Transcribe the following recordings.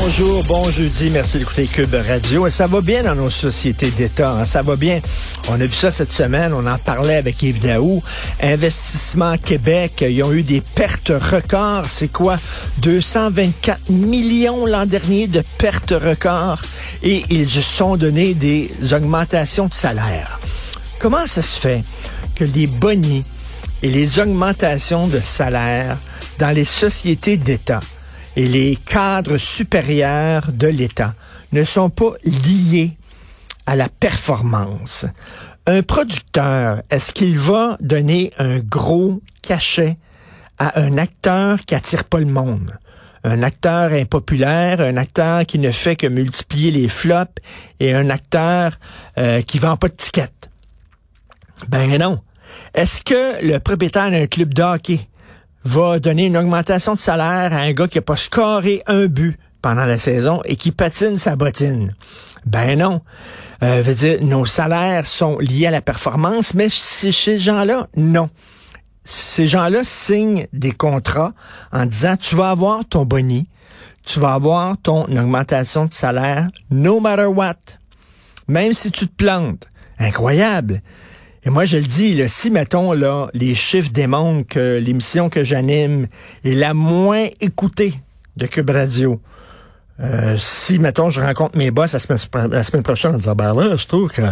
Bonjour, bon jeudi, merci d'écouter Cube Radio. Et ça va bien dans nos sociétés d'État, hein, ça va bien. On a vu ça cette semaine, on en parlait avec Yves Daou. Investissement Québec, ils ont eu des pertes records. C'est quoi? 224 millions l'an dernier de pertes records. Et ils se sont donné des augmentations de salaire. Comment ça se fait que les bonnies et les augmentations de salaire dans les sociétés d'État et les cadres supérieurs de l'État ne sont pas liés à la performance. Un producteur, est-ce qu'il va donner un gros cachet à un acteur qui attire pas le monde? Un acteur impopulaire, un acteur qui ne fait que multiplier les flops et un acteur euh, qui vend pas de tickets? Ben non. Est-ce que le propriétaire d'un club de va donner une augmentation de salaire à un gars qui n'a pas scoré un but pendant la saison et qui patine sa bottine? Ben non. Euh, veut dire, nos salaires sont liés à la performance, mais chez ces gens-là, non. Ces gens-là signent des contrats en disant, tu vas avoir ton boni, tu vas avoir ton augmentation de salaire, no matter what. Même si tu te plantes. Incroyable. Et moi, je le dis, si, mettons, là, les chiffres démontrent que l'émission que j'anime est la moins écoutée de Cube Radio, euh, si, mettons, je rencontre mes boss la semaine, la semaine prochaine en disant, ben là, je trouve que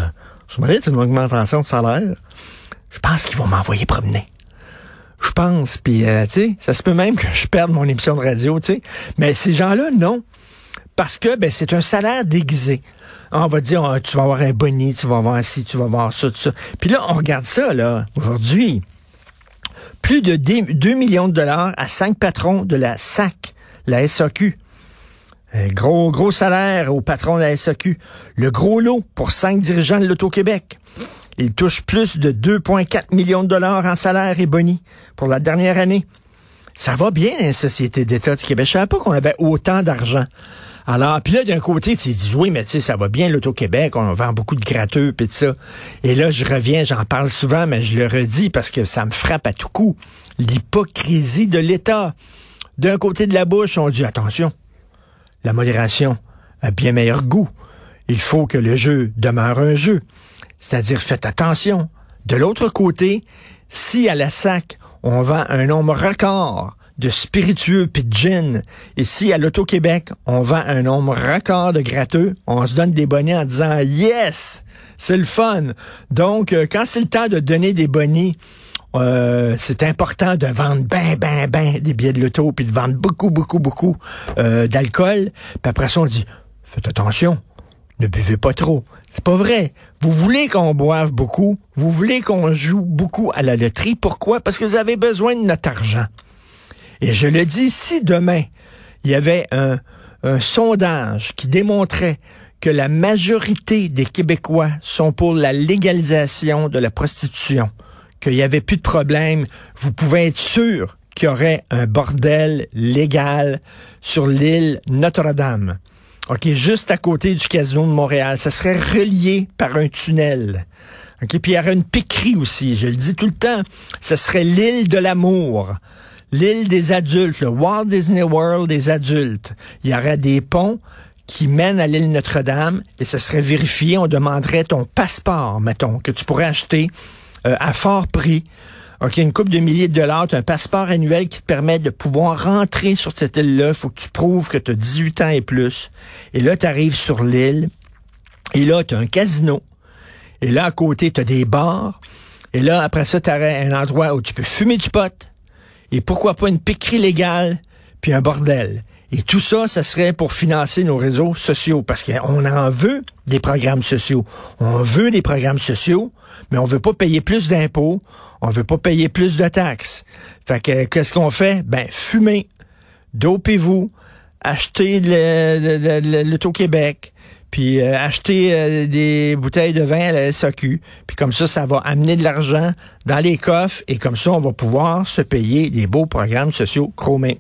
je mérite une augmentation de salaire, je pense qu'ils vont m'envoyer promener. Je pense, puis, euh, tu sais, ça se peut même que je perde mon émission de radio, tu sais. Mais ces gens-là, non. Parce que ben, c'est un salaire déguisé. On va dire, ah, tu vas avoir un boni, tu vas avoir ci, tu vas avoir ça, tout ça. Puis là, on regarde ça, là, aujourd'hui. Plus de 2 millions de dollars à cinq patrons de la SAC, la SAQ. Un gros, gros salaire au patron de la SAQ. Le gros lot pour cinq dirigeants de l'Auto-Québec. Ils touchent plus de 2,4 millions de dollars en salaire et boni pour la dernière année. Ça va bien les sociétés d'État du Québec. Je savais pas qu'on avait autant d'argent. Alors, puis là, d'un côté, tu dis, oui, mais tu sais, ça va bien, l'Auto-Québec, on vend beaucoup de gratteux, puis ça. Et là, je reviens, j'en parle souvent, mais je le redis parce que ça me frappe à tout coup. L'hypocrisie de l'État. D'un côté de la bouche, on dit, attention, la modération a bien meilleur goût. Il faut que le jeu demeure un jeu. C'est-à-dire, faites attention. De l'autre côté, si à la SAC, on vend un nombre record de spiritueux puis de gin. Ici, à l'Auto-Québec, on vend un nombre record de gratteux. On se donne des bonnets en disant yes, c'est le fun. Donc, euh, quand c'est le temps de donner des bonnets, euh, c'est important de vendre ben, ben, ben des billets de l'auto, puis de vendre beaucoup, beaucoup, beaucoup euh, d'alcool. Puis après ça, on dit, faites attention, ne buvez pas trop. C'est pas vrai. Vous voulez qu'on boive beaucoup, vous voulez qu'on joue beaucoup à la loterie. Pourquoi? Parce que vous avez besoin de notre argent. Et je le dis, si demain, il y avait un, sondage qui démontrait que la majorité des Québécois sont pour la légalisation de la prostitution, qu'il n'y avait plus de problème, vous pouvez être sûr qu'il y aurait un bordel légal sur l'île Notre-Dame. OK, juste à côté du casino de Montréal. Ça serait relié par un tunnel. OK, puis il y aurait une piquerie aussi. Je le dis tout le temps. Ce serait l'île de l'amour l'île des adultes, le Walt Disney World des adultes. Il y aurait des ponts qui mènent à l'île Notre-Dame et ça serait vérifié. On demanderait ton passeport, mettons, que tu pourrais acheter euh, à fort prix. OK, une coupe de milliers de dollars, tu as un passeport annuel qui te permet de pouvoir rentrer sur cette île-là. Faut que tu prouves que tu as 18 ans et plus. Et là, tu arrives sur l'île. Et là, tu as un casino. Et là, à côté, tu as des bars. Et là, après ça, tu as un endroit où tu peux fumer du pot et pourquoi pas une piquerie légale, puis un bordel. Et tout ça, ça serait pour financer nos réseaux sociaux, parce qu'on en veut des programmes sociaux. On veut des programmes sociaux, mais on veut pas payer plus d'impôts, on veut pas payer plus de taxes. Fait que qu'est-ce qu'on fait? Ben, fumez, dopez-vous, achetez l'Auto-Québec, puis euh, acheter euh, des bouteilles de vin à la SAQ. Puis comme ça, ça va amener de l'argent dans les coffres et comme ça, on va pouvoir se payer des beaux programmes sociaux chromés.